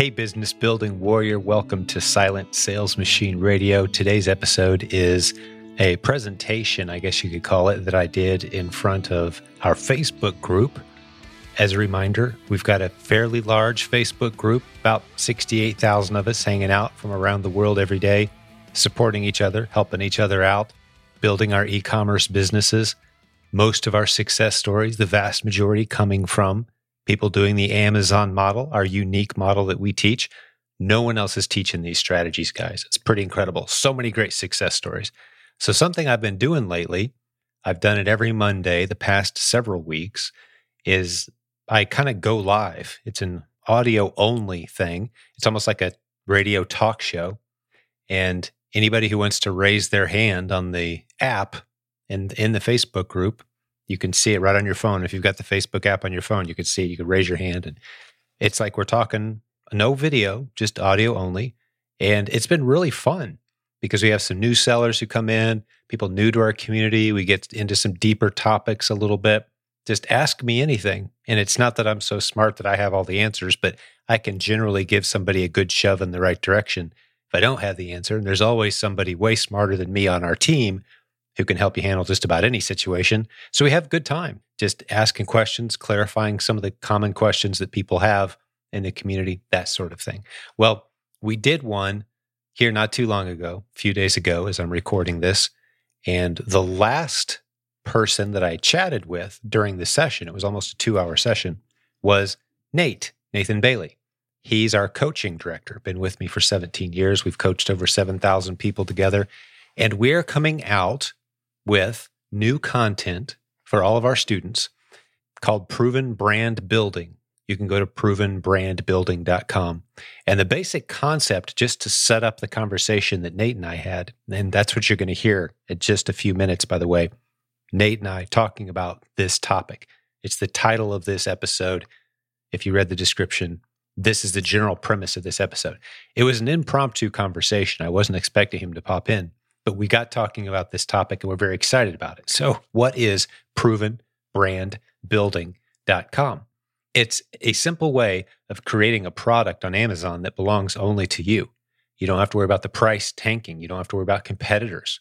Hey, business building warrior, welcome to Silent Sales Machine Radio. Today's episode is a presentation, I guess you could call it, that I did in front of our Facebook group. As a reminder, we've got a fairly large Facebook group, about 68,000 of us hanging out from around the world every day, supporting each other, helping each other out, building our e commerce businesses. Most of our success stories, the vast majority coming from people doing the Amazon model, our unique model that we teach. No one else is teaching these strategies, guys. It's pretty incredible. So many great success stories. So, something I've been doing lately, I've done it every Monday the past several weeks, is I kind of go live. It's an audio only thing. It's almost like a radio talk show. And anybody who wants to raise their hand on the app and in the Facebook group you can see it right on your phone. If you've got the Facebook app on your phone, you can see it. You can raise your hand. And it's like we're talking no video, just audio only. And it's been really fun because we have some new sellers who come in, people new to our community. We get into some deeper topics a little bit. Just ask me anything. And it's not that I'm so smart that I have all the answers, but I can generally give somebody a good shove in the right direction if I don't have the answer. And there's always somebody way smarter than me on our team who can help you handle just about any situation. So we have good time just asking questions, clarifying some of the common questions that people have in the community, that sort of thing. Well, we did one here not too long ago, a few days ago, as I'm recording this. And the last person that I chatted with during the session, it was almost a two hour session, was Nate, Nathan Bailey. He's our coaching director, been with me for 17 years. We've coached over 7,000 people together. And we're coming out with new content for all of our students called Proven Brand Building. You can go to provenbrandbuilding.com. And the basic concept, just to set up the conversation that Nate and I had, and that's what you're going to hear in just a few minutes, by the way. Nate and I talking about this topic. It's the title of this episode. If you read the description, this is the general premise of this episode. It was an impromptu conversation. I wasn't expecting him to pop in but we got talking about this topic and we're very excited about it. So, what is provenbrandbuilding.com? It's a simple way of creating a product on Amazon that belongs only to you. You don't have to worry about the price tanking. You don't have to worry about competitors.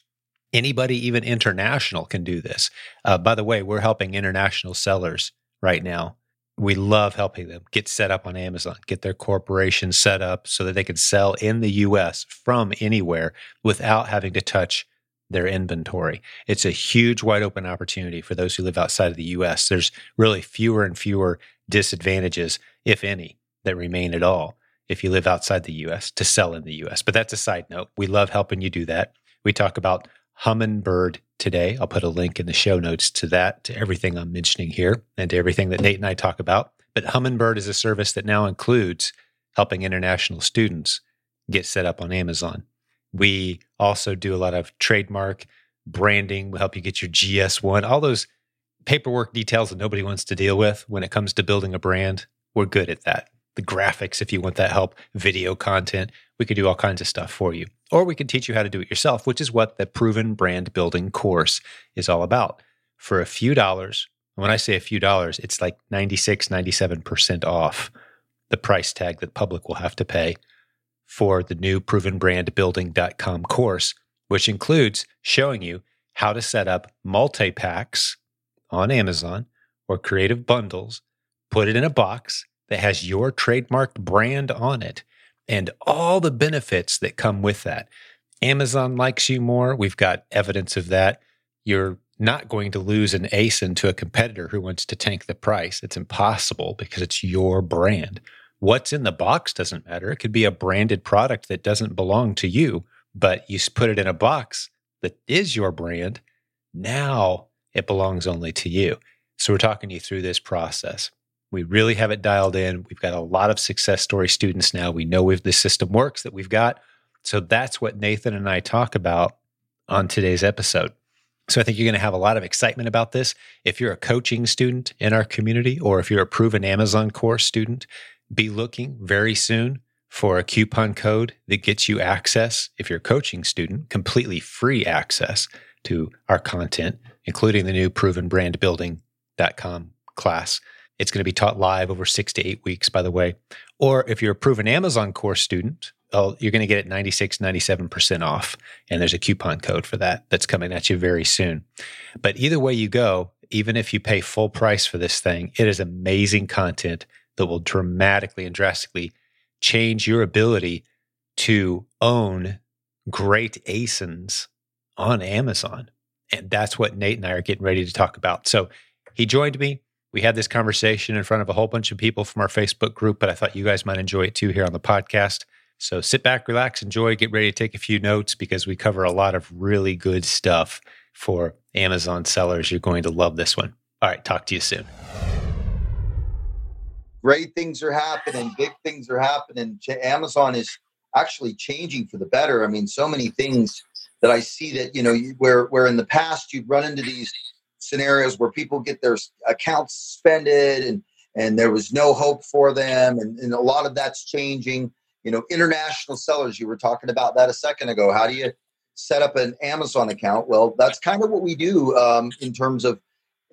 Anybody, even international, can do this. Uh, by the way, we're helping international sellers right now we love helping them get set up on Amazon, get their corporation set up so that they can sell in the US from anywhere without having to touch their inventory. It's a huge wide open opportunity for those who live outside of the US. There's really fewer and fewer disadvantages, if any, that remain at all if you live outside the US to sell in the US. But that's a side note. We love helping you do that. We talk about Humminbird today. I'll put a link in the show notes to that, to everything I'm mentioning here, and to everything that Nate and I talk about. But Humminbird is a service that now includes helping international students get set up on Amazon. We also do a lot of trademark branding. We help you get your GS1, all those paperwork details that nobody wants to deal with when it comes to building a brand. We're good at that the graphics if you want that help, video content. We could do all kinds of stuff for you. Or we could teach you how to do it yourself, which is what the Proven Brand Building course is all about. For a few dollars, when I say a few dollars, it's like 96, 97% off the price tag that public will have to pay for the new provenbrandbuilding.com course, which includes showing you how to set up multi packs on Amazon or creative bundles, put it in a box, that has your trademarked brand on it and all the benefits that come with that. Amazon likes you more. We've got evidence of that. You're not going to lose an ASIN to a competitor who wants to tank the price. It's impossible because it's your brand. What's in the box doesn't matter. It could be a branded product that doesn't belong to you, but you put it in a box that is your brand. Now it belongs only to you. So we're talking you through this process. We really have it dialed in. We've got a lot of success story students now. We know if the system works that we've got. So that's what Nathan and I talk about on today's episode. So I think you're going to have a lot of excitement about this. If you're a coaching student in our community, or if you're a proven Amazon course student, be looking very soon for a coupon code that gets you access, if you're a coaching student, completely free access to our content, including the new provenbrandbuilding.com class It's going to be taught live over six to eight weeks, by the way. Or if you're a proven Amazon course student, oh, you're going to get it 96, 97% off. And there's a coupon code for that that's coming at you very soon. But either way you go, even if you pay full price for this thing, it is amazing content that will dramatically and drastically change your ability to own great ASINs on Amazon. And that's what Nate and I are getting ready to talk about. So he joined me. We had this conversation in front of a whole bunch of people from our Facebook group, but I thought you guys might enjoy it too here on the podcast. So sit back, relax, enjoy, get ready to take a few notes because we cover a lot of really good stuff for Amazon sellers. You're going to love this one. All right, talk to you soon. Great things are happening, big things are happening. Amazon is actually changing for the better. I mean, so many things that I see that, you know, where where in the past you'd run into these scenarios where people get their accounts suspended and and there was no hope for them and, and a lot of that's changing. You know international sellers you were talking about that a second ago. How do you set up an amazon account? Well that's kind of what we do um, in terms of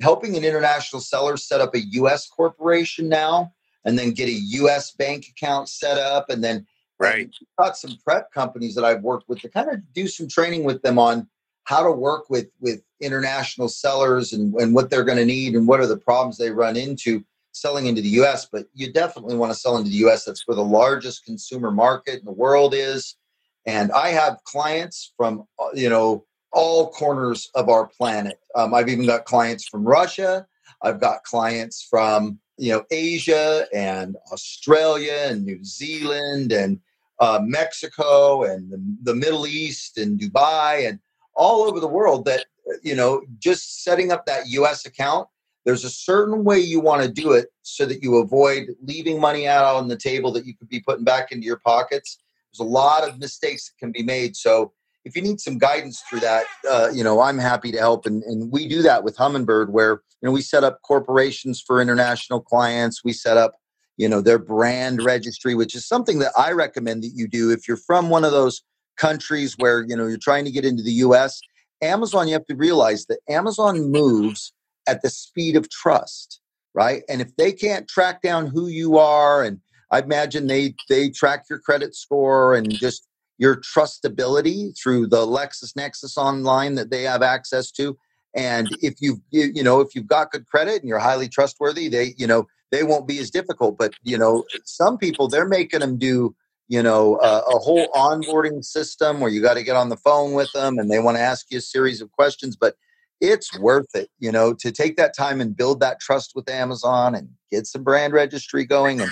helping an international seller set up a us corporation now and then get a us bank account set up and then right. Got some prep companies that i've worked with to kind of do some training with them on how to work with with international sellers and, and what they're going to need and what are the problems they run into selling into the US, but you definitely want to sell into the US. That's where the largest consumer market in the world is. And I have clients from, uh, you know, all corners of our planet. Um, I've even got clients from Russia. I've got clients from, you know, Asia and Australia and New Zealand and uh, Mexico and the, the Middle East and Dubai and all over the world that, you know, just setting up that US account there's a certain way you want to do it so that you avoid leaving money out on the table that you could be putting back into your pockets. There's a lot of mistakes that can be made. So if you need some guidance through that, uh, you know, I'm happy to help. And, and we do that with Humminbird, where you know we set up corporations for international clients. We set up, you know, their brand registry, which is something that I recommend that you do if you're from one of those countries where you know you're trying to get into the U.S. Amazon, you have to realize that Amazon moves at the speed of trust, right? And if they can't track down who you are, and I imagine they they track your credit score and just your trustability through the LexisNexis online that they have access to. And if you, you know if you've got good credit and you're highly trustworthy, they you know they won't be as difficult. But you know some people they're making them do you know uh, a whole onboarding system where you got to get on the phone with them and they want to ask you a series of questions. But it's worth it, you know, to take that time and build that trust with Amazon and get some brand registry going and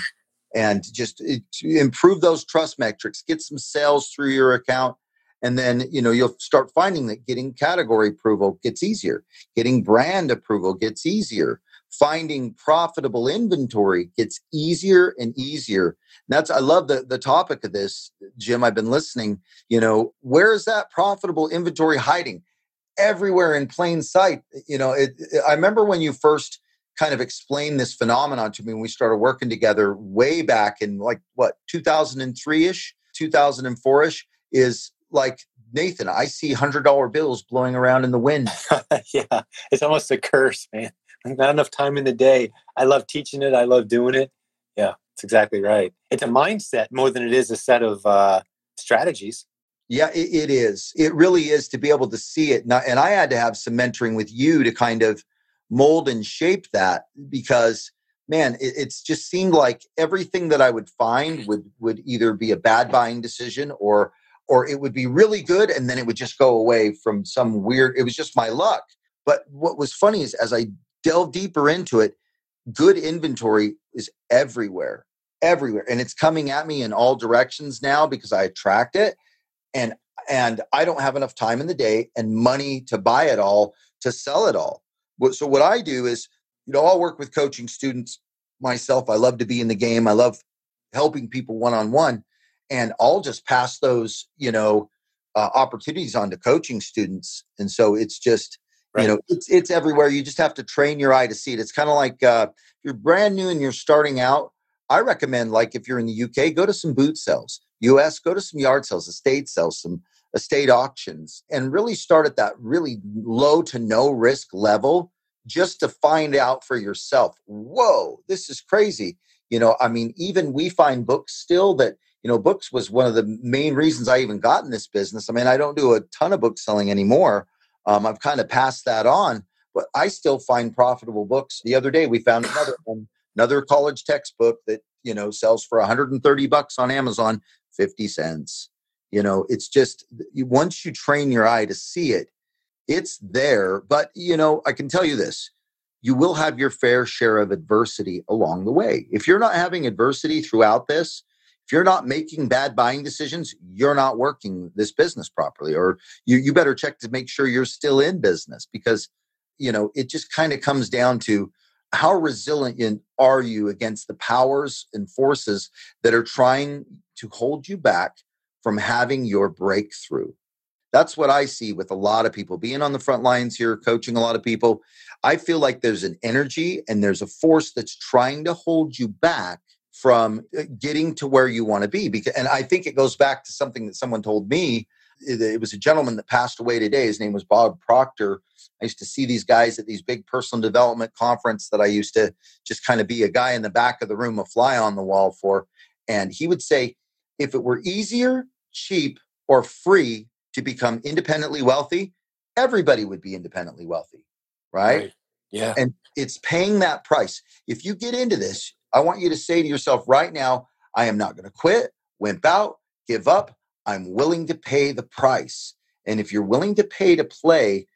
and just eh, improve those trust metrics, get some sales through your account and then you know you'll start finding that getting category approval gets easier getting brand approval gets easier finding profitable inventory gets easier and easier and that's i love the, the topic of this jim i've been listening you know where is that profitable inventory hiding everywhere in plain sight. You know, it, it, I remember when you first kind of explained this phenomenon to me when we started working together way back in like what 2003 ish, 2004 ish. Is like Nathan, I see hundred dollar bills blowing around in the wind. yeah, it's almost a curse, man. Not enough time in the day. I love teaching it. I love doing it. Yeah, it's exactly right. It's a mindset more than it is a set of uh, strategies. Yeah, it, it is. It really is to be able to see it. And I had to have some mentoring with you to kind of mold and shape that because man it, it's just seemed like everything that i would find would would either be a bad buying decision or or it would be really good and then it would just go away from some weird it was just my luck but what was funny is as i delved deeper into it good inventory is everywhere everywhere and it's coming at me in all directions now because i attract it and and I don't have enough time in the day and money to buy it all to sell it all. So what I do is, you know, I'll work with coaching students myself. I love to be in the game. I love helping people one on one, and I'll just pass those, you know, uh, opportunities on to coaching students. And so it's just, right. you know, it's it's everywhere. You just have to train your eye to see it. It's kind of like uh, you're brand new and you're starting out. I recommend, like, if you're in the UK, go to some boot sales US, go to some yard sales, estate sales, some estate auctions, and really start at that really low to no risk level. just to find out for yourself. Whoa, this is crazy. You know, I mean, even we find books still that, you know, books was one of the main reasons I even got in this business. I mean, I don't do a ton of book selling anymore. Um, I've kind of passed that on, but I still find profitable books. The other day we found another one, another college textbook that, you know, sells for 130 bucks on Amazon, 50 cents. You know, it's just once you train your eye to see it, it's there. But, you know, I can tell you this you will have your fair share of adversity along the way. If you're not having adversity throughout this, if you're not making bad buying decisions, you're not working this business properly, or you, you better check to make sure you're still in business because, you know, it just kind of comes down to how resilient are you against the powers and forces that are trying to hold you back from having your breakthrough that's what I see with a lot of people being on the front lines here, coaching a lot of people. I feel like there's an energy and there's a force that's trying to hold you back from uh, getting to where you want to be. Because, and I think it goes back to something that someone told me. It was a gentleman that passed away today. His name was Bob Proctor. I used to see these guys at these big personal development conference that I used to just kind of be a guy in the back of the room, a fly on the wall for. And he would say, if it were easier, cheap, or free to become independently wealthy, everybody would be independently wealthy, right? right? Yeah. And it's paying that price. If you get into this, I want you to say to yourself right now, I am not going to quit, wimp out, give up. I'm willing to pay the price. And if you're willing to pay to play,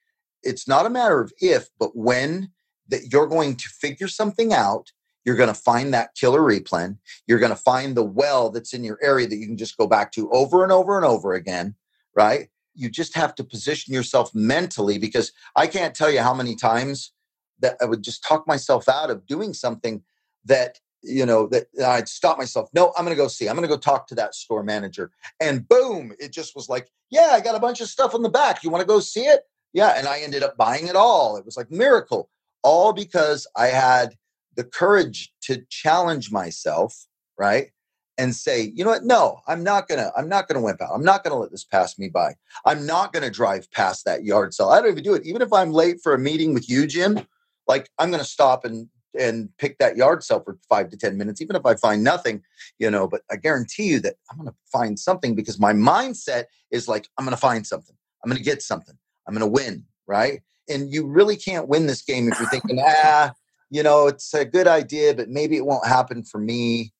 it's not a matter of if, but when that you're going to figure something out. You're going to find that killer replen. You're going to find the well that's in your area that you can just go back to over and over and over again right? You just have to position yourself mentally because I can't tell you how many times that I would just talk myself out of doing something that you know that I'd stop myself. No, I'm going to go see. I'm going to go talk to that store manager. And boom, it just was like, yeah, I got a bunch of stuff on the back. You want to go see it? Yeah, and I ended up buying it all. It was like miracle, all because I had the courage to challenge myself, right? and say, you know what? No, I'm not gonna, I'm not gonna wimp out. I'm not gonna let this pass me by. I'm not gonna drive past that yard sale. I don't even do it. Even if I'm late for a meeting with you, Jim, like I'm gonna stop and and pick that yard sale for five to ten minutes, even if I find nothing, you know. But I guarantee you that I'm gonna find something because my mindset is like, I'm gonna find something. I'm gonna get something. I'm gonna win, right? And you really can't win this game if you're thinking, ah, you know, it's a good idea, but maybe it won't happen for me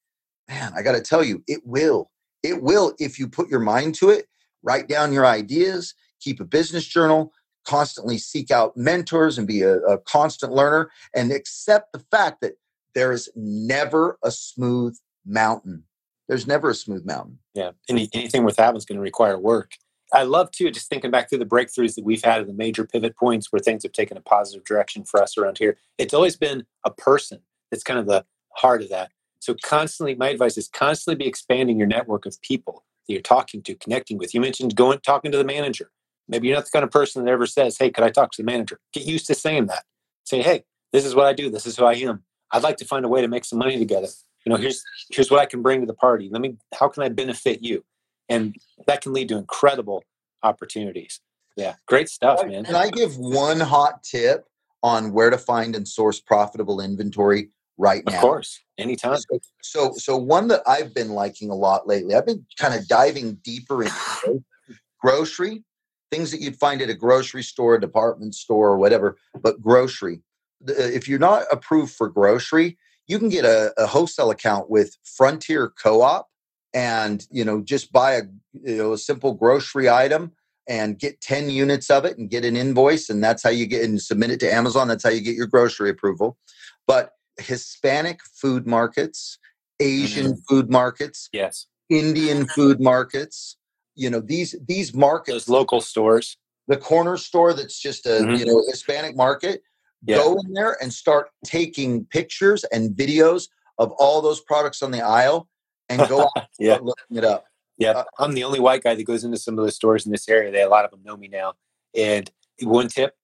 man, I got to tell you, it will. It will if you put your mind to it, write down your ideas, keep a business journal, constantly seek out mentors and be a, a constant learner, and accept the fact that there is never a smooth mountain. There's never a smooth mountain. Yeah. Any, anything worth having is going to require work. I love too, just thinking back through the breakthroughs that we've had and the major pivot points where things have taken a positive direction for us around here. It's always been a person that's kind of the heart of that. So constantly, my advice is constantly be expanding your network of people that you're talking to, connecting with. You mentioned going talking to the manager. Maybe you're not the kind of person that ever says, "Hey, could I talk to the manager?" Get used to saying that. Say, "Hey, this is what I do. This is who I am. I'd like to find a way to make some money together. You know, here's here's what I can bring to the party. Let me. How can I benefit you?" And that can lead to incredible opportunities. Yeah, great stuff, man. Can I give one hot tip on where to find and source profitable inventory right now? Of course anytime. So, so, so one that I've been liking a lot lately. I've been kind of diving deeper into grocery things that you'd find at a grocery store, a department store, or whatever. But grocery, if you're not approved for grocery, you can get a, a wholesale account with Frontier Co-op, and you know just buy a you know a simple grocery item and get 10 units of it and get an invoice and that's how you get and submit it to Amazon that's how you get your grocery approval but Hispanic food markets, Asian mm-hmm. food markets, yes, Indian food markets. You know these these markets, those local stores, the corner store that's just a mm-hmm. you know Hispanic market. Yeah. Go in there and start taking pictures and videos of all those products on the aisle, and go out yeah. looking it up. Yeah, uh, I'm the only white guy that goes into some of the stores in this area. They a lot of them know me now. And one tip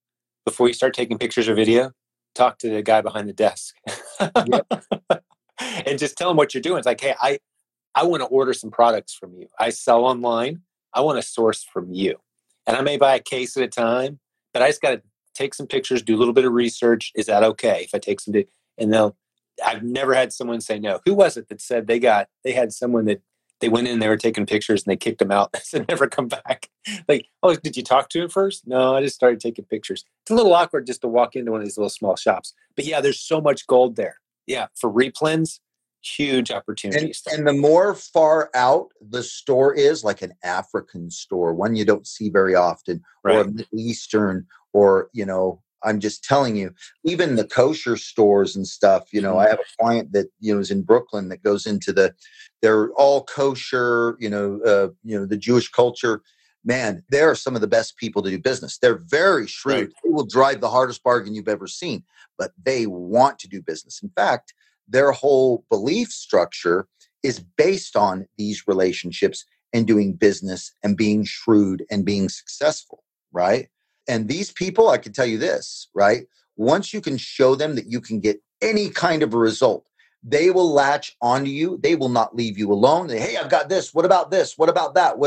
before you start taking pictures or video, talk to the guy behind the desk and just tell him what you're doing. It's like, hey, I, I want to order some products from you. I sell online. I want to source from you. And I may buy a case at a time, but I just got to take some pictures, do a little bit of research. Is that okay if I take some? And they'll. I've never had someone say no. Who was it that said they got? They had someone that they went in, they were taking pictures, and they kicked them out. And said never come back. like, oh, did you talk to him first? No, I just started taking pictures. It's a little awkward just to walk into one of these little small shops. But yeah, there's so much gold there. Yeah, for replens, huge opportunities. And, and, the more far out the store is, like an African store, one you don't see very often, right. or Middle Eastern, or you know, I'm just telling you, even the kosher stores and stuff. You know, mm-hmm. I have a client that you know is in Brooklyn that goes into the, they're all kosher. You know, uh, you know the Jewish culture. Man, they are some of the best people to do business. They're very shrewd. Right. They will drive the hardest bargain you've ever seen, but they want to do business. In fact, their whole belief structure is based on these relationships and doing business and being shrewd and being successful, right? And these people, I can tell you this, right? Once you can show them that you can get any kind of a result, they will latch onto you. They will not leave you alone. They, hey, I've got this. What about this? What about that?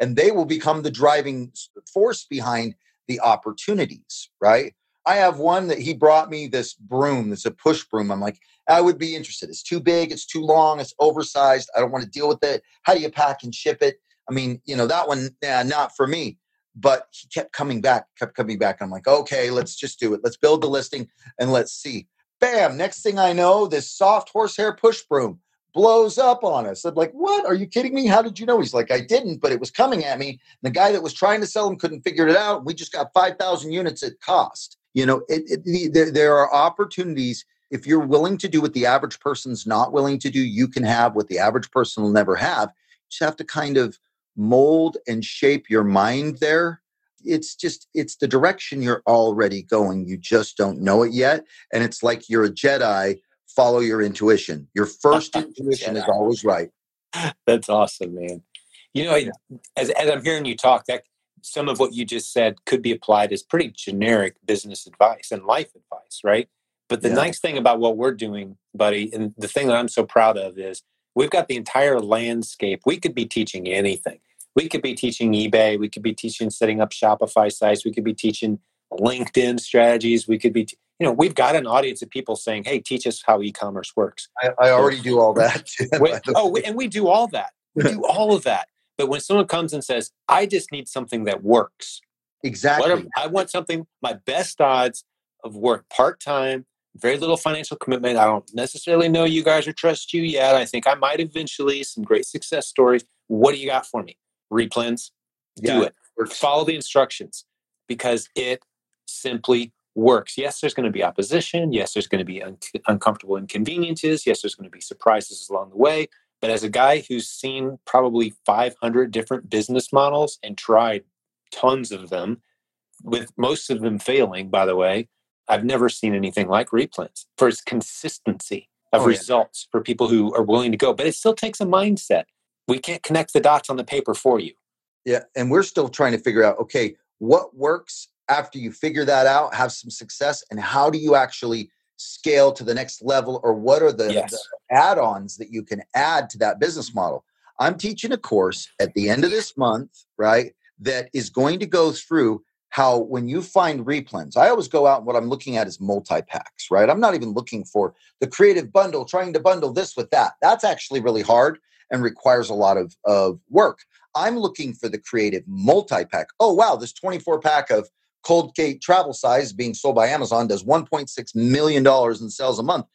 And they will become the driving force behind the opportunities, right? I have one that he brought me this broom. It's a push broom. I'm like, I would be interested. It's too big. It's too long. It's oversized. I don't want to deal with it. How do you pack and ship it? I mean, you know, that one, yeah, not for me. But he kept coming back, kept coming back. I'm like, okay, let's just do it. Let's build the listing and let's see. Bam! Next thing I know, this soft horsehair push broom blows up on us. I'm like, what? Are you kidding me? How did you know? He's like, I didn't, but it was coming at me. The guy that was trying to sell him couldn't figure it out. We just got 5,000 units at cost. You know, it, it, there, there are opportunities. If you're willing to do what the average person's not willing to do, you can have what the average person will never have. You just have to kind of mold and shape your mind there. It's just, it's the direction you're already going. You just don't know it yet. And it's like you're a Jedi, follow your intuition. Your first intuition is always right. That's awesome, man. You know, as, as I'm hearing you talk, that some of what you just said could be applied as pretty generic business advice and life advice, right? But the yeah. nice thing about what we're doing, buddy, and the thing that I'm so proud of is we've got the entire landscape. We could be teaching anything. We could be teaching eBay. We could be teaching setting up Shopify sites. We could be teaching LinkedIn strategies. We could be, you know, we've got an audience of people saying, "Hey, teach us how e-commerce works." I, I already do all that. oh, and we do all that. We do all of that. But when someone comes and says, I just need something that works. Exactly. Are, I want something, my best odds of work part time, very little financial commitment. I don't necessarily know you guys or trust you yet. I think I might eventually, some great success stories. What do you got for me? Replens? Yeah, Do it. Works. Follow the instructions because it simply works. Yes, there's going to be opposition. Yes, there's going to be un- uncomfortable inconveniences. Yes, there's going to be surprises along the way. But as a guy who's seen probably 500 different business models and tried tons of them, with most of them failing, by the way, I've never seen anything like replens for its consistency of oh, results yeah. for people who are willing to go. But it still takes a mindset. We can't connect the dots on the paper for you. Yeah. And we're still trying to figure out okay, what works after you figure that out, have some success, and how do you actually scale to the next level or what are the, yes. the add-ons that you can add to that business model? I'm teaching a course at the end of this month right that is going to go through how when you find replens i always go out and what i'm looking at is multi-packs right? I'm not even looking for the creative bundle trying to bundle this with that. That's actually really hard and requires a lot of, of work. I'm looking for the creative multi-pack. Oh wow this 24 pack of Colgate travel size being sold by Amazon does $1.6 million in sales a month.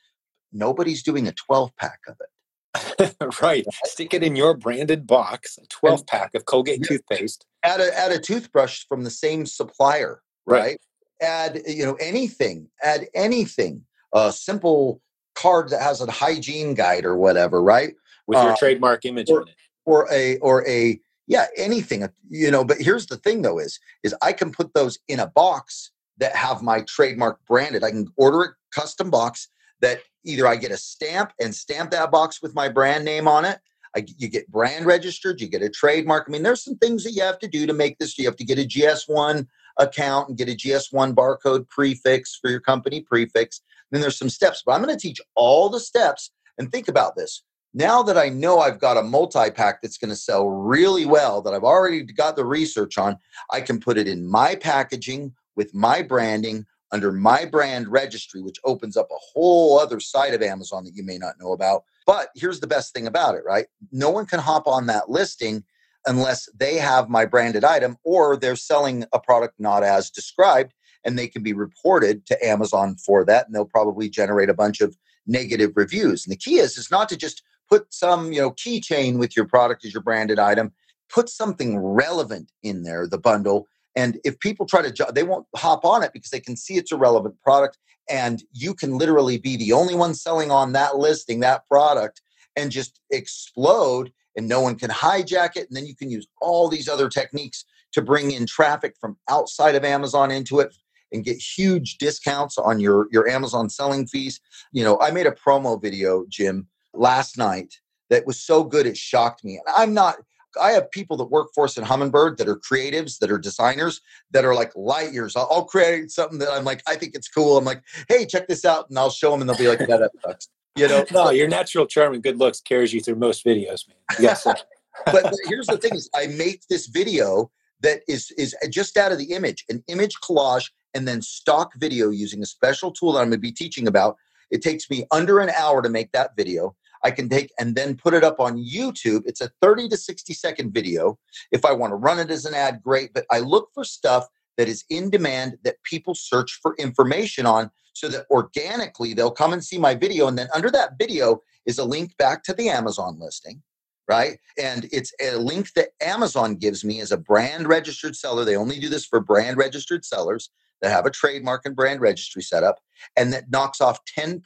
Nobody's doing a 12 pack of it. right. Stick it in your branded box, a 12 pack of Colgate toothpaste. Add a, add a toothbrush from the same supplier, right? right? Add, you know, anything, add anything. A simple card that has a hygiene guide or whatever, right? With your uh, trademark image or, on it. Or a, or a, yeah anything uh, you know but here's the thing though is is i can put those in a box that have my trademark branded. I can order a custom box that either i get a stamp and stamp that box with my brand name on it. I, you get brand registered you get a trademark. I mean there's some things that you have to do to make this you have to get a gs1 account and get a gs1 barcode prefix for your company prefix. Then there's some steps but i'm going to teach all the steps. And think about this now that I know I've got a multi pack that's going to sell really well, that I've already got the research on, I can put it in my packaging with my branding under my brand registry, which opens up a whole other side of Amazon that you may not know about. But here's the best thing about it, right? No one can hop on that listing unless they have my branded item or they're selling a product not as described and they can be reported to Amazon for that and they'll probably generate a bunch of negative reviews. And the key is is not to just put some, you know, keychain with your product as your branded item, put something relevant in there, the bundle. And if people try to, they won't hop on it because they can see it's a relevant product. And you can literally be the only one selling on that listing, that product, and just explode and no one can hijack it. And then you can use all these other techniques to bring in traffic from outside of Amazon into it and get huge discounts on your, your Amazon selling fees. You know, I made a promo video, Jim, last night that was so good it shocked me. And I'm not, I have people that work for us in Humminbird that are creatives, that are designers, that are like light years. I'll, I'll, create something that I'm like, I think it's cool. I'm like, hey, check this out. And I'll show them and they'll be like, that sucks. You know? no, your natural charm and good looks carries you through most videos, man. Yes. but, but here's the thing is I make this video that is is just out of the image, an image collage, and then stock video using a special tool that I'm going to be teaching about. It takes me under an hour to make that video. I can take and then put it up on YouTube. It's a 30 to 60 second video. If I want to run it as an ad, great. But I look for stuff that is in demand that people search for information on so that organically they'll come and see my video. And then under that video is a link back to the Amazon listing, right? And it's a link that Amazon gives me as a brand registered seller. They only do this for brand registered sellers that have a trademark and brand registry set up and that knocks off 10%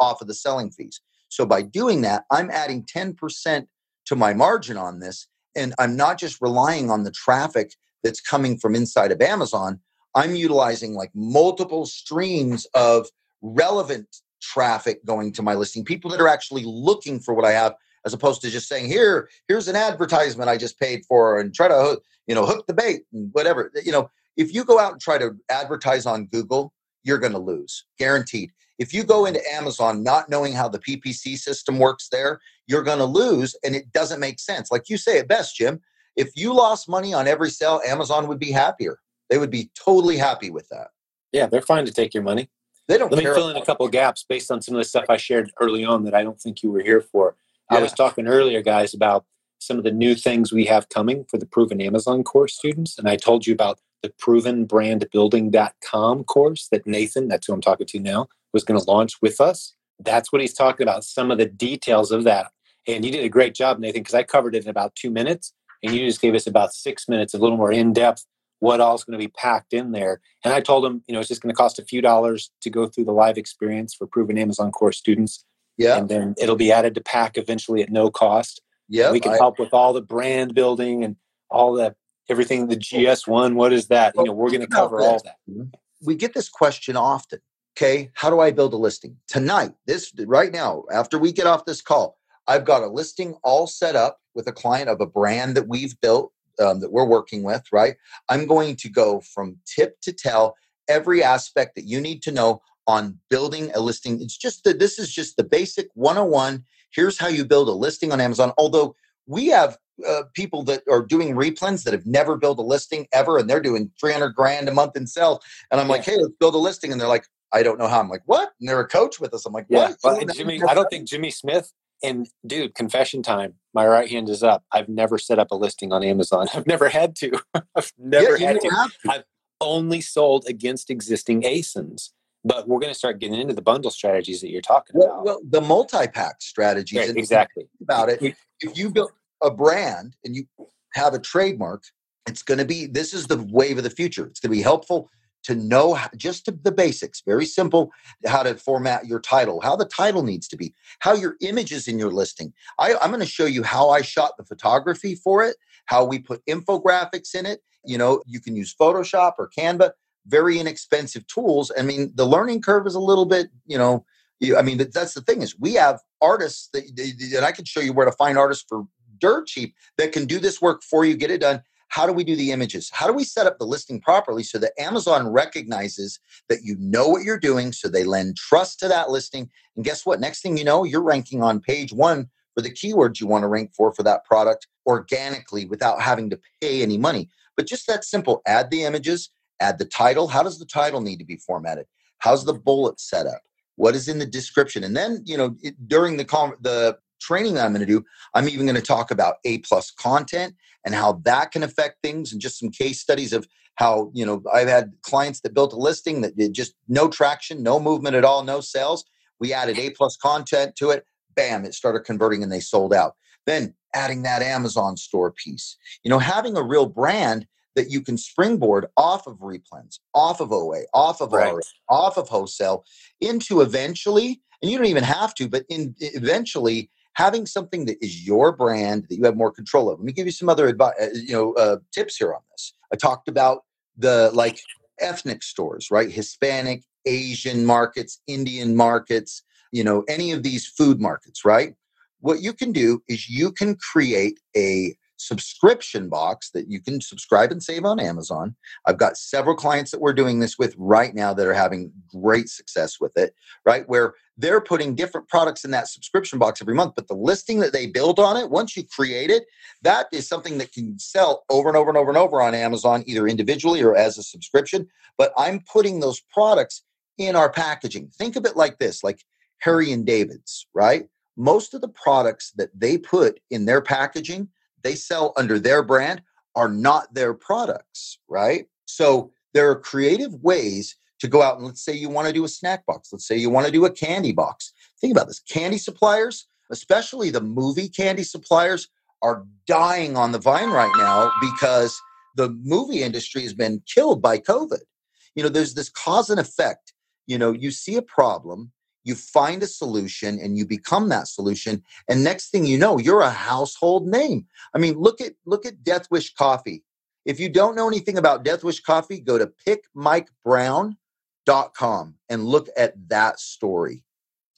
off of the selling fees. So by doing that, I'm adding 10% to my margin on this. And I'm not just relying on the traffic that's coming from inside of Amazon. I'm utilizing like multiple streams of relevant traffic going to my listing, people that are actually looking for what I have, as opposed to just saying, here, here's an advertisement I just paid for and try to, you know, hook the bait and whatever. You know, if you go out and try to advertise on Google, you're going to lose, guaranteed. If you go into Amazon not knowing how the PPC system works there, you're going to lose and it doesn't make sense. Like you say it best, Jim. If you lost money on every sale, Amazon would be happier. They would be totally happy with that. Yeah, they're fine to take your money. They don't. Let me fill in a couple gaps based on some of the stuff I shared early on that I don't think you were here for. Yeah. I was talking earlier, guys, about some of the new things we have coming for the Proven Amazon course students, and I told you about the provenbrandbuilding.com course that Nathan, that's who I'm talking to now, was going to launch with us. That's what he's talking about, some of the details of that. And you did a great job, Nathan, because I covered it in about two minutes, and you just gave us about six minutes, a little more in depth, what all is going to be packed in there. And I told him, you know, it's just going to cost a few dollars to go through the live experience for proven Amazon core students. Yeah. And then it'll be added to pack eventually at no cost. Yeah. We can I, help with all the brand building and all that, everything, the GS1. What is that? You know, we're going to cover all that. We get this question often Okay, how do I build a listing? Tonight, this right now, after we get off this call, I've got a listing all set up with a client of a brand that we've built um, that we're working with, right? I'm going to go from tip to tell every aspect that you need to know on building a listing. It's just that this is just the basic 101. Here's how you build a listing on Amazon. Although we have uh, people that are doing replens that have never built a listing ever and they're doing 300 grand a month in sales. And I'm like, hey, let's build a listing. And they're like, I don't know how. I'm like, what? And they're a coach with us. I'm like, what? Yeah, Jimmy, I don't think Jimmy Smith and dude, confession time. My right hand is up. I've never set up a listing on Amazon. I've never had to. I've never yeah, had to. to. I've only sold against existing ASINs. But we're going to start getting into the bundle strategies that you're talking well, about. Well, the multi-pack strategies. Right, exactly. About it. If you build a brand and you have a trademark, it's going to be this is the wave of the future. It's going to be helpful to know just to the basics, very simple, how to format your title, how the title needs to be, how your images in your listing. I, I'm going to show you how I shot the photography for it, how we put infographics in it. You know, you can use Photoshop or Canva, very inexpensive tools. I mean, the learning curve is a little bit, you know, I mean, that's the thing is we have artists that, and I can show you where to find artists for dirt cheap that can do this work for you, get it done how do we do the images? How do we set up the listing properly so that Amazon recognizes that you know what you're doing so they lend trust to that listing? And guess what? Next thing you know, you're ranking on page one for the keywords you want to rank for for that product organically without having to pay any money. But just that simple add the images, add the title. How does the title need to be formatted? How's the bullet set up? What is in the description? And then, you know, it, during the com- the training that I'm going to do, I'm even going to talk about A plus content and how that can affect things and just some case studies of how, you know, I've had clients that built a listing that did just no traction, no movement at all, no sales. We added A plus content to it. Bam, it started converting and they sold out. Then adding that Amazon store piece. You know, having a real brand that you can springboard off of replens, off of OA, off of right. RA, off of wholesale into eventually, and you don't even have to, but in eventually having something that is your brand that you have more control of. Let me give you some other advice, uh, you know, uh, tips here on this. I talked about the like ethnic stores, right? Hispanic, Asian markets, Indian markets, you know, any of these food markets, right? What you can do is you can create a subscription box that you can subscribe and save on Amazon. I've got several clients that we're doing this with right now that are having great success with it, right? Where they're putting different products in that subscription box every month, but the listing that they build on it, once you create it, that is something that can sell over and over and over and over on Amazon, either individually or as a subscription. But I'm putting those products in our packaging. Think of it like this like Harry and David's, right? Most of the products that they put in their packaging they sell under their brand are not their products, right? So there are creative ways to go out and let's say you want to do a snack box. Let's say you want to do a candy box. Think about this candy suppliers, especially the movie candy suppliers, are dying on the vine right now because the movie industry has been killed by COVID. You know, there's this cause and effect. You know, you see a problem, you find a solution and you become that solution and next thing you know you're a household name. I mean look at look at death wish coffee. If you don't know anything about death wish coffee go to pickmikebrown.com and look at that story.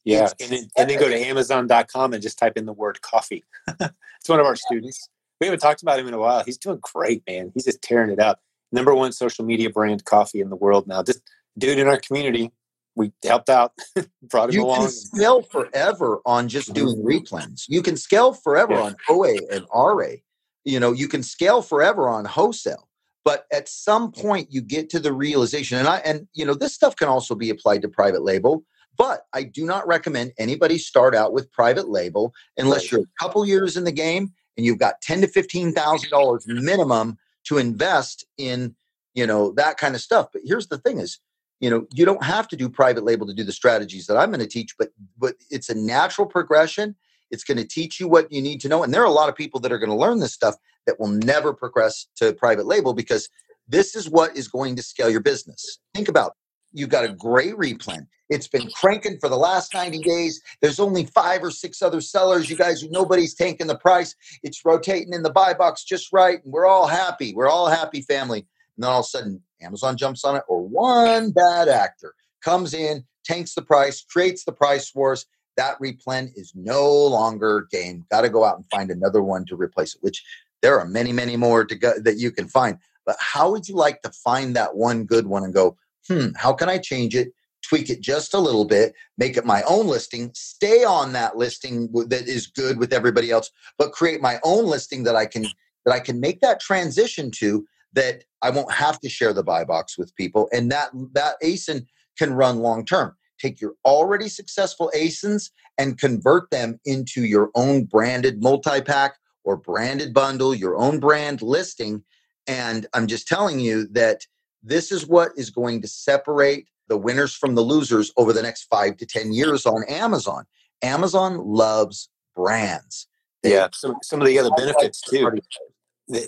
Yeah and then, and then go to amazon.com and just type in the word coffee. It's one of our students. We haven't talked about him in a while. He's doing great man. He's just tearing it up. Number one social media brand coffee in the world now. Just dude in our community we helped out, brought him you along. You can scale forever on just doing mm-hmm. replens. You can scale forever yeah. on OA and RA. You know, you can scale forever on wholesale. But at some point, you get to the realization, and I and you know this stuff can also be applied to private label. But I do not recommend anybody start out with private label unless right. you're a couple years in the game and you've got ten to fifteen thousand dollars minimum to invest in you know that kind of stuff. But here's the thing: is you know you don't have to do private label to do the strategies that i'm going to teach but but it's a natural progression. It's going to teach you what you need to know and there are a lot of people that are going to learn this stuff that will never progress to private label because this is what is going to scale your business. Think about you've got a great replen it's been cranking for the last 90 days. There's only five or six other sellers. You guys nobody's tanking the price. It's rotating in the buy box just right and we're all happy. We're all happy family. And then all of a sudden Amazon jumps on it, or one bad actor comes in, tanks the price, creates the price wars. That replen is no longer game. Got to go out and find another one to replace it. Which there are many, many more to go that you can find. But how would you like to find that one good one and go, hmm, how can I change it? Tweak it just a little bit, make it my own listing, stay on that listing that is good with everybody else, but create my own listing that I can that I can make that transition to that I won't have to share the buy box with people. And that that ASIN can run long term. Take your already successful ASINs and convert them into your own branded multi-pack or branded bundle, your own brand listing. And I'm just telling you that this is what is going to separate the winners from the losers over the next five to 10 years on Amazon. Amazon loves brands. They yeah, some, some of the other benefits too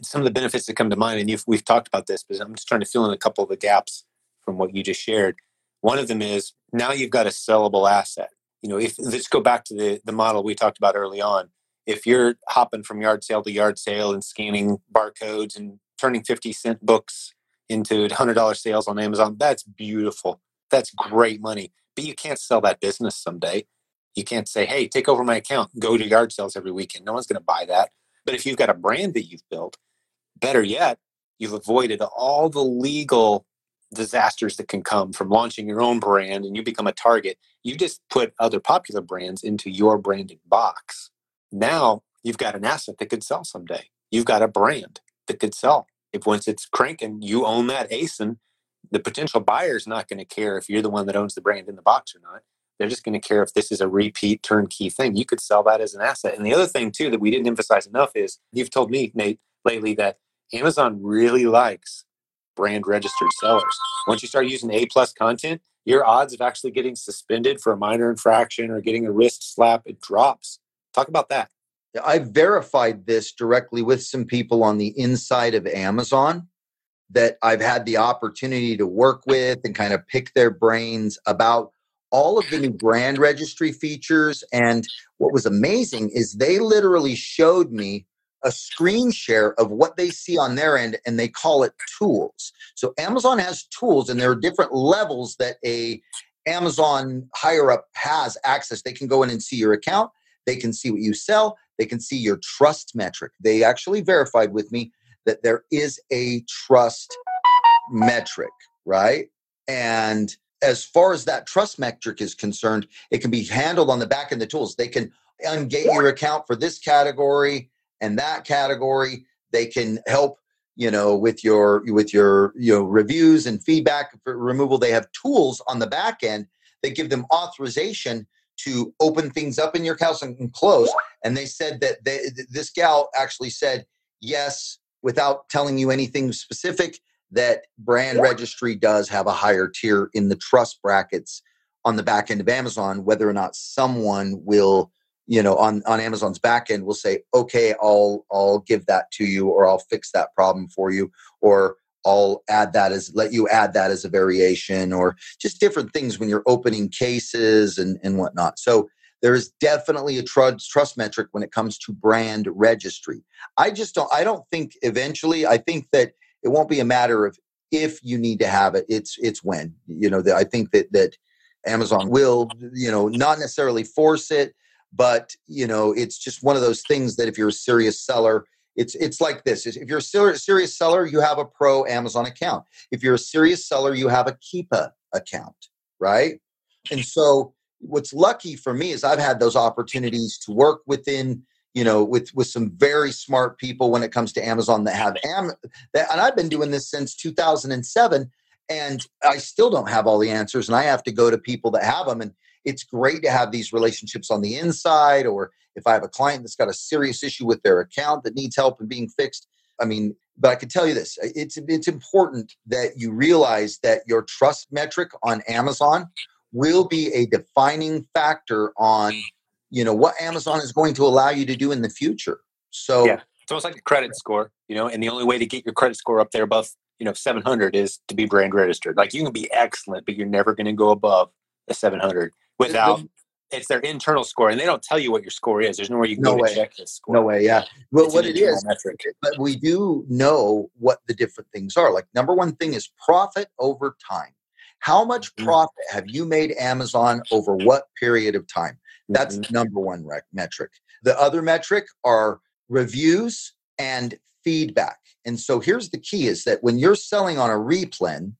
some of the benefits that come to mind, and we've talked about this, but I'm just trying to fill in a couple of the gaps from what you just shared. One of them is now you've got a sellable asset. You know, if let's go back to the the model we talked about early on. If you're hopping from yard sale to yard sale and scanning barcodes and turning 50 cent books into $100 sales on Amazon, that's beautiful. That's great money. But you can't sell that business someday. You can't say, hey, take over my account, go to yard sales every weekend. No one's going to buy that. But if you've got a brand that you've built, better yet, you've avoided all the legal disasters that can come from launching your own brand and you become a target. You just put other popular brands into your branded box. Now you've got an asset that could sell someday. You've got a brand that could sell. If once it's cranking, you own that ASIN the potential buyer is not going to care if you're the one that owns the brand in the box or not. They're just going to care if this is a repeat turnkey thing. You could sell that as an asset. And the other thing, too, that we didn't emphasize enough is you've told me, Nate, lately that Amazon really likes brand registered sellers. Once you start using A plus content, your odds of actually getting suspended for a minor infraction or getting a wrist slap, it drops. Talk about that. I verified this directly with some people on the inside of Amazon that I've had the opportunity to work with and kind of pick their brains about all of the new brand registry features. And what was amazing is they literally showed me a screen share of what they see on their end and they call it tools. So Amazon has tools and there are different levels that a Amazon higher up has access. They can go in and see your account, they can see what you sell, they can see your trust metric. They actually verified with me that there is a trust metric, right? And as far as that trust metric is concerned, it can be handled on the back end of the tools. They can ungate your account for this category and that category. They can help, you know, with your with your you know reviews and feedback for removal. They have tools on the back end that give them authorization to open things up in your house and close. And they said that they, this gal actually said yes without telling you anything specific that brand registry does have a higher tier in the trust brackets on the back end of Amazon, whether or not someone will you know on on amazon's back end will say okay i'll i'll give that to you or i'll fix that problem for you or i'll add that as let you add that as a variation or just different things when you're opening cases and and whatnot. So there is definitely a trust trust metric when it comes to brand registry. I just don't i don't think eventually i think that it won't be a matter of if you need to have it it's it's when you know i think that that amazon will you know not necessarily force it but you know it's just one of those things that if you're a serious seller it's it's like this if you're a serious seller you have a pro amazon account. If you're a serious seller you have a keepa account right? And so what's lucky for me is i've had those opportunities to work within you know with with some very smart people when it comes to amazon that have am that, and i've been doing this since 2007 and i still don't have all the answers and i have to go to people that have them and it's great to have these relationships on the inside or if i have a client that's got a serious issue with their account that needs help in being fixed i mean but i can tell you this it's it's important that you realize that your trust metric on amazon will be a defining factor on you know what amazon is going to allow you to do in the future. So yeah. It's almost like a credit score you know and the only way to get your credit score up there above you know 700 is to be brand registered. Like you can be excellent but you're never going to go above a 700 without it's their internal score and they don't tell you what your score is. There's nowhere you can no go way. to check this score. no way yeah. Well it's what it is metric. but we do know what the different things are. Like number one thing is profit over time. How much mm-hmm. profit have you made amazon over what period of time that's mm-hmm. number one rec- metric the other metric are reviews and feedback and so here's the key is that when you're selling on a replen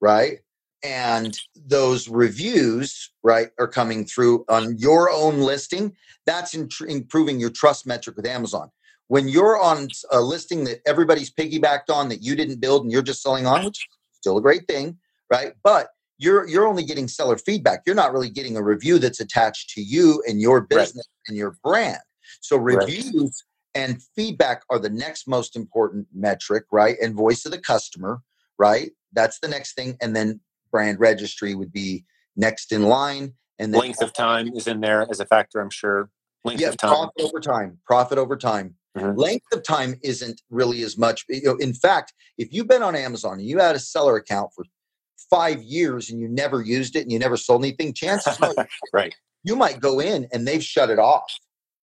right and those reviews right are coming through on your own listing that's improving your trust metric with amazon when you're on a listing that everybody's piggybacked on that you didn't build and you're just selling on which is still a great thing right but you're you're only getting seller feedback you're not really getting a review that's attached to you and your business right. and your brand so reviews right. and feedback are the next most important metric right and voice of the customer right that's the next thing and then brand registry would be next in line. And then length of time is in there as a factor, I'm sure. Length yeah, of time. Profit over time. Profit over time. Mm-hmm. Length of time isn't really as much. You know, in fact, if you've been on Amazon and you had a seller account for five years and you never used it and you never sold anything, chances are right. you might go in and they've shut it off.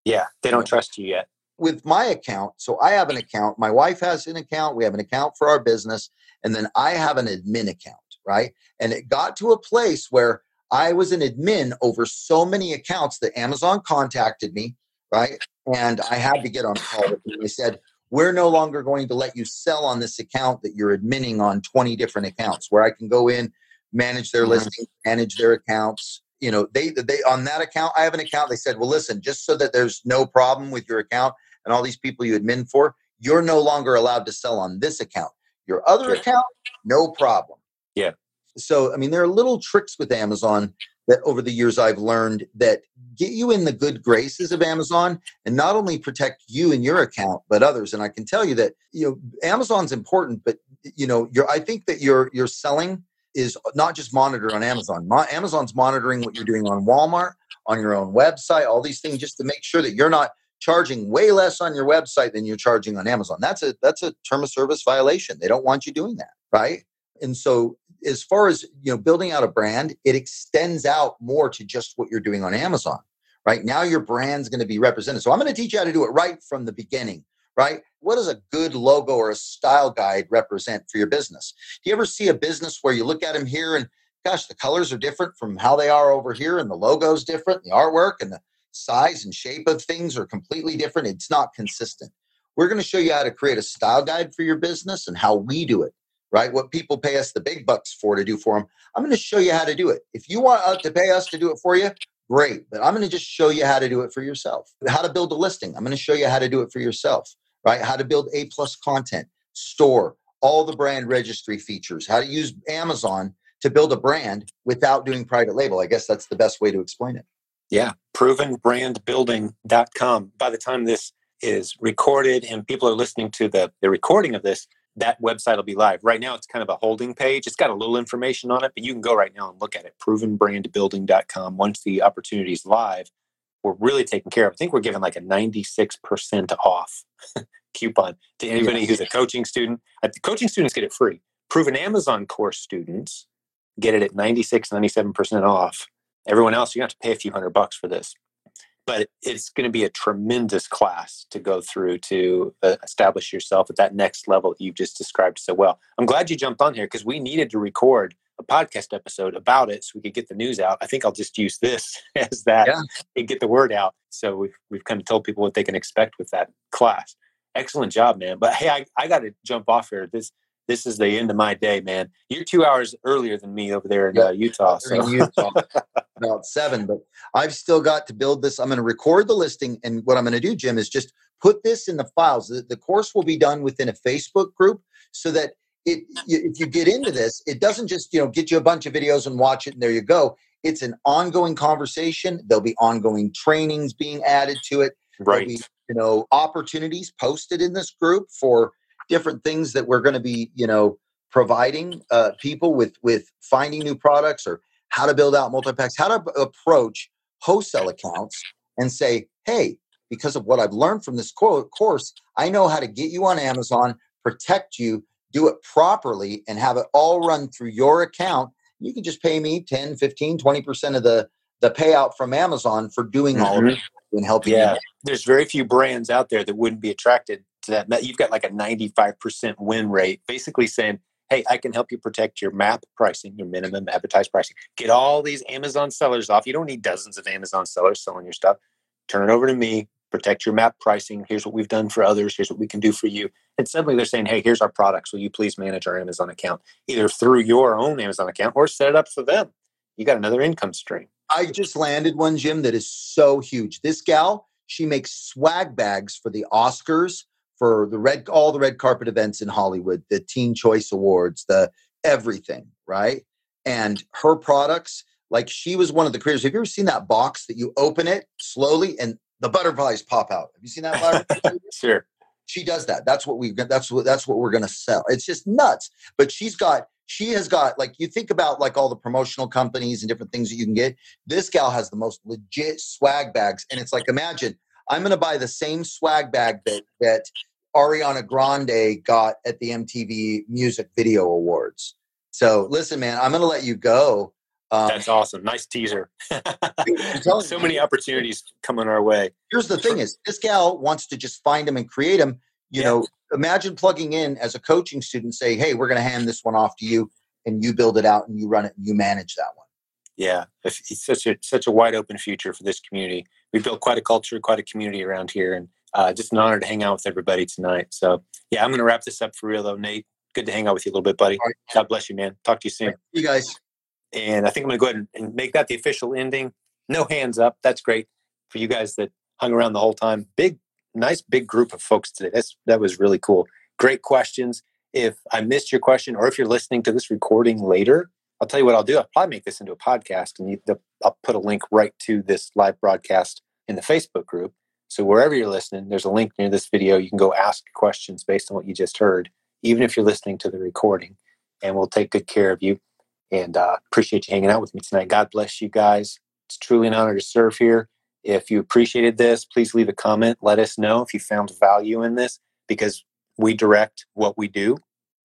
Yeah, they don't trust you yet. With my account, so I have an account. My wife has an account. We have an account for our business, and then I have an admin account right? And it got to a place where I was an admin over so many accounts that Amazon contacted me, right? And I had to get on call with them. They said, we're no longer going to let you sell on this account that you're admitting on 20 different accounts where I can go in, manage their mm-hmm. listings, manage their accounts. You know, they they on that account, I have an account. They said, well, listen, just so that there's no problem with your account and all these people you admin for, you're no longer allowed to sell on this account. Your other account, no problem. Yeah. So, I mean, there are little tricks with Amazon that over the years I've learned that get you in the good graces of Amazon and not only protect you and your account, but others. And I can tell you that, you know, Amazon's important, but you know, I think that your, your selling is not just monitored on Amazon. Mo- Amazon's monitoring what you're doing on Walmart, on your own website, all these things just to make sure that you're not charging way less on your website than you're charging on Amazon. That's a that's a term of service violation. They don't want you doing that, right? And so as far as you know building out a brand, it extends out more to just what you're doing on Amazon. Right? Now your brand's going to be represented. So I'm going to teach you how to do it right from the beginning, right? What does a good logo or a style guide represent for your business? Do you ever see a business where you look at them here and gosh, the colors are different from how they are over here and the logo's different, the artwork and the size and shape of things are completely different. It's not consistent. We're going to show you how to create a style guide for your business and how we do it, right? What people pay us the big bucks for to do for them. I'm going to show you how to do it. If you want to pay us to do it for you, great. But I'm going to just show you how to do it for yourself. How to build a listing. I'm going to show you how to do it for yourself, right? How to build A plus content, store, all the brand registry features, how to use Amazon to build a brand without doing private label. I guess that's the best way to explain it. Yeah, provenbrandbuilding.com. By the time this is recorded and people are listening to the, the recording of this, that website will be live. Right now, it's kind of a holding page. It's got a little information on it, but you can go right now and look at it. Provenbrandbuilding.com. Once the opportunity is live, we're really taking care of. I think we're giving like a 96% off coupon to anybody who's a coaching student. Uh, coaching students get it free. Proven Amazon course students get it at 96, 97% off Everyone else, you have to pay a few hundred bucks for this. But it's going to be a tremendous class to go through to uh, establish yourself at that next level that you've just described so well. I'm glad you jumped on here because we needed to record a podcast episode about it so we could get the news out. I think I'll just use this as that yeah. and get the word out. So we've, we've kind of told people what they can expect with that class. Excellent job, man. But hey, I, I got to jump off here. This this is the end of my day, man. You're two hours earlier than me over there in uh, Utah. So. In Utah, about seven, but I've still got to build this. I'm going to record the listing, and what I'm going to do, Jim, is just put this in the files. The, the course will be done within a Facebook group, so that it, if you get into this, it doesn't just you know get you a bunch of videos and watch it, and there you go. It's an ongoing conversation. There'll be ongoing trainings being added to it. Right. Be, you know, opportunities posted in this group for different things that we're going to be, you know, providing uh, people with with finding new products or how to build out multi-packs, how to approach wholesale accounts and say, hey, because of what I've learned from this course, I know how to get you on Amazon, protect you, do it properly, and have it all run through your account. You can just pay me 10, 15, 20% of the, the payout from Amazon for doing mm-hmm. all of mm-hmm. it and helping yeah. You. There's very few brands out there that wouldn't be attracted to that. You've got like a 95% win rate, basically saying, hey, I can help you protect your MAP pricing, your minimum advertised pricing. Get all these Amazon sellers off. You don't need dozens of Amazon sellers selling your stuff. Turn it over to me, protect your MAP pricing. Here's what we've done for others. Here's what we can do for you. And suddenly they're saying, hey, here's our products. Will you please manage our Amazon account, either through your own Amazon account or set it up for them? You got another income stream. I just landed one, Jim, that is so huge. This gal, she makes swag bags for the Oscars, for the red all the red carpet events in Hollywood, the Teen Choice Awards, the everything, right? And her products, like she was one of the creators. Have you ever seen that box that you open it slowly and the butterflies pop out? Have you seen that? sure. She does that. That's what we. That's what. That's what we're going to sell. It's just nuts. But she's got. She has got like you think about like all the promotional companies and different things that you can get. This gal has the most legit swag bags, and it's like imagine I'm going to buy the same swag bag that that Ariana Grande got at the MTV Music Video Awards. So listen, man, I'm going to let you go. Um, That's awesome. Nice teaser. so many opportunities coming our way. Here's the thing: is this gal wants to just find them and create them. You yeah. know, imagine plugging in as a coaching student, say, "Hey, we're going to hand this one off to you, and you build it out, and you run it, and you manage that one." Yeah, it's such a such a wide open future for this community. We've built quite a culture, quite a community around here, and uh, just an honor to hang out with everybody tonight. So, yeah, I'm going to wrap this up for real, though, Nate. Good to hang out with you a little bit, buddy. Right. God bless you, man. Talk to you soon. You guys. And I think I'm going to go ahead and make that the official ending. No hands up. That's great for you guys that hung around the whole time. Big, nice, big group of folks today. That's that was really cool. Great questions. if I missed your question or if you're listening to this recording later, I'll tell you what I'll do. I'll probably make this into a podcast and you, the, I'll put a link right to this live broadcast in the Facebook group. So wherever you're listening, there's a link near this video. You can go ask questions based on what you just heard, even if you're listening to the recording, and we'll take good care of you. And uh, appreciate you hanging out with me tonight. God bless you guys. It's truly an honor to serve here. If you appreciated this, please leave a comment. Let us know if you found value in this because we direct what we do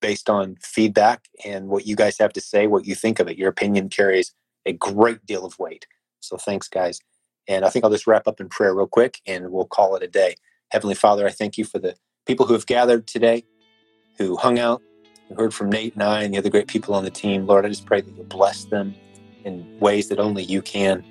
based on feedback and what you guys have to say, what you think of it. Your opinion carries a great deal of weight. So thanks, guys. And I think I'll just wrap up in prayer real quick and we'll call it a day. Heavenly Father, I thank you for the people who have gathered today, who hung out, who heard from Nate and I and the other great people on the team. Lord, I just pray that you bless them in ways that only you can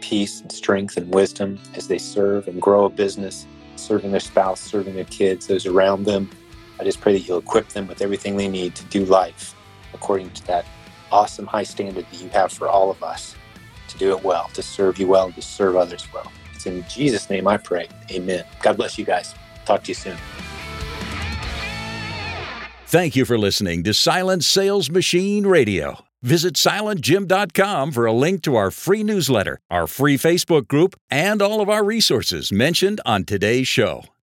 peace and strength and wisdom as they serve and grow a business, serving their spouse, serving their kids, those around them. I just pray that you'll equip them with everything they need to do life according to that awesome high standard that you have for all of us to do it well, to serve you well, and to serve others well. It's in Jesus' name I pray. Amen. God bless you guys. Talk to you soon. Thank you for listening to Silent Sales Machine Radio. Visit silentjim.com for a link to our free newsletter, our free Facebook group, and all of our resources mentioned on today's show.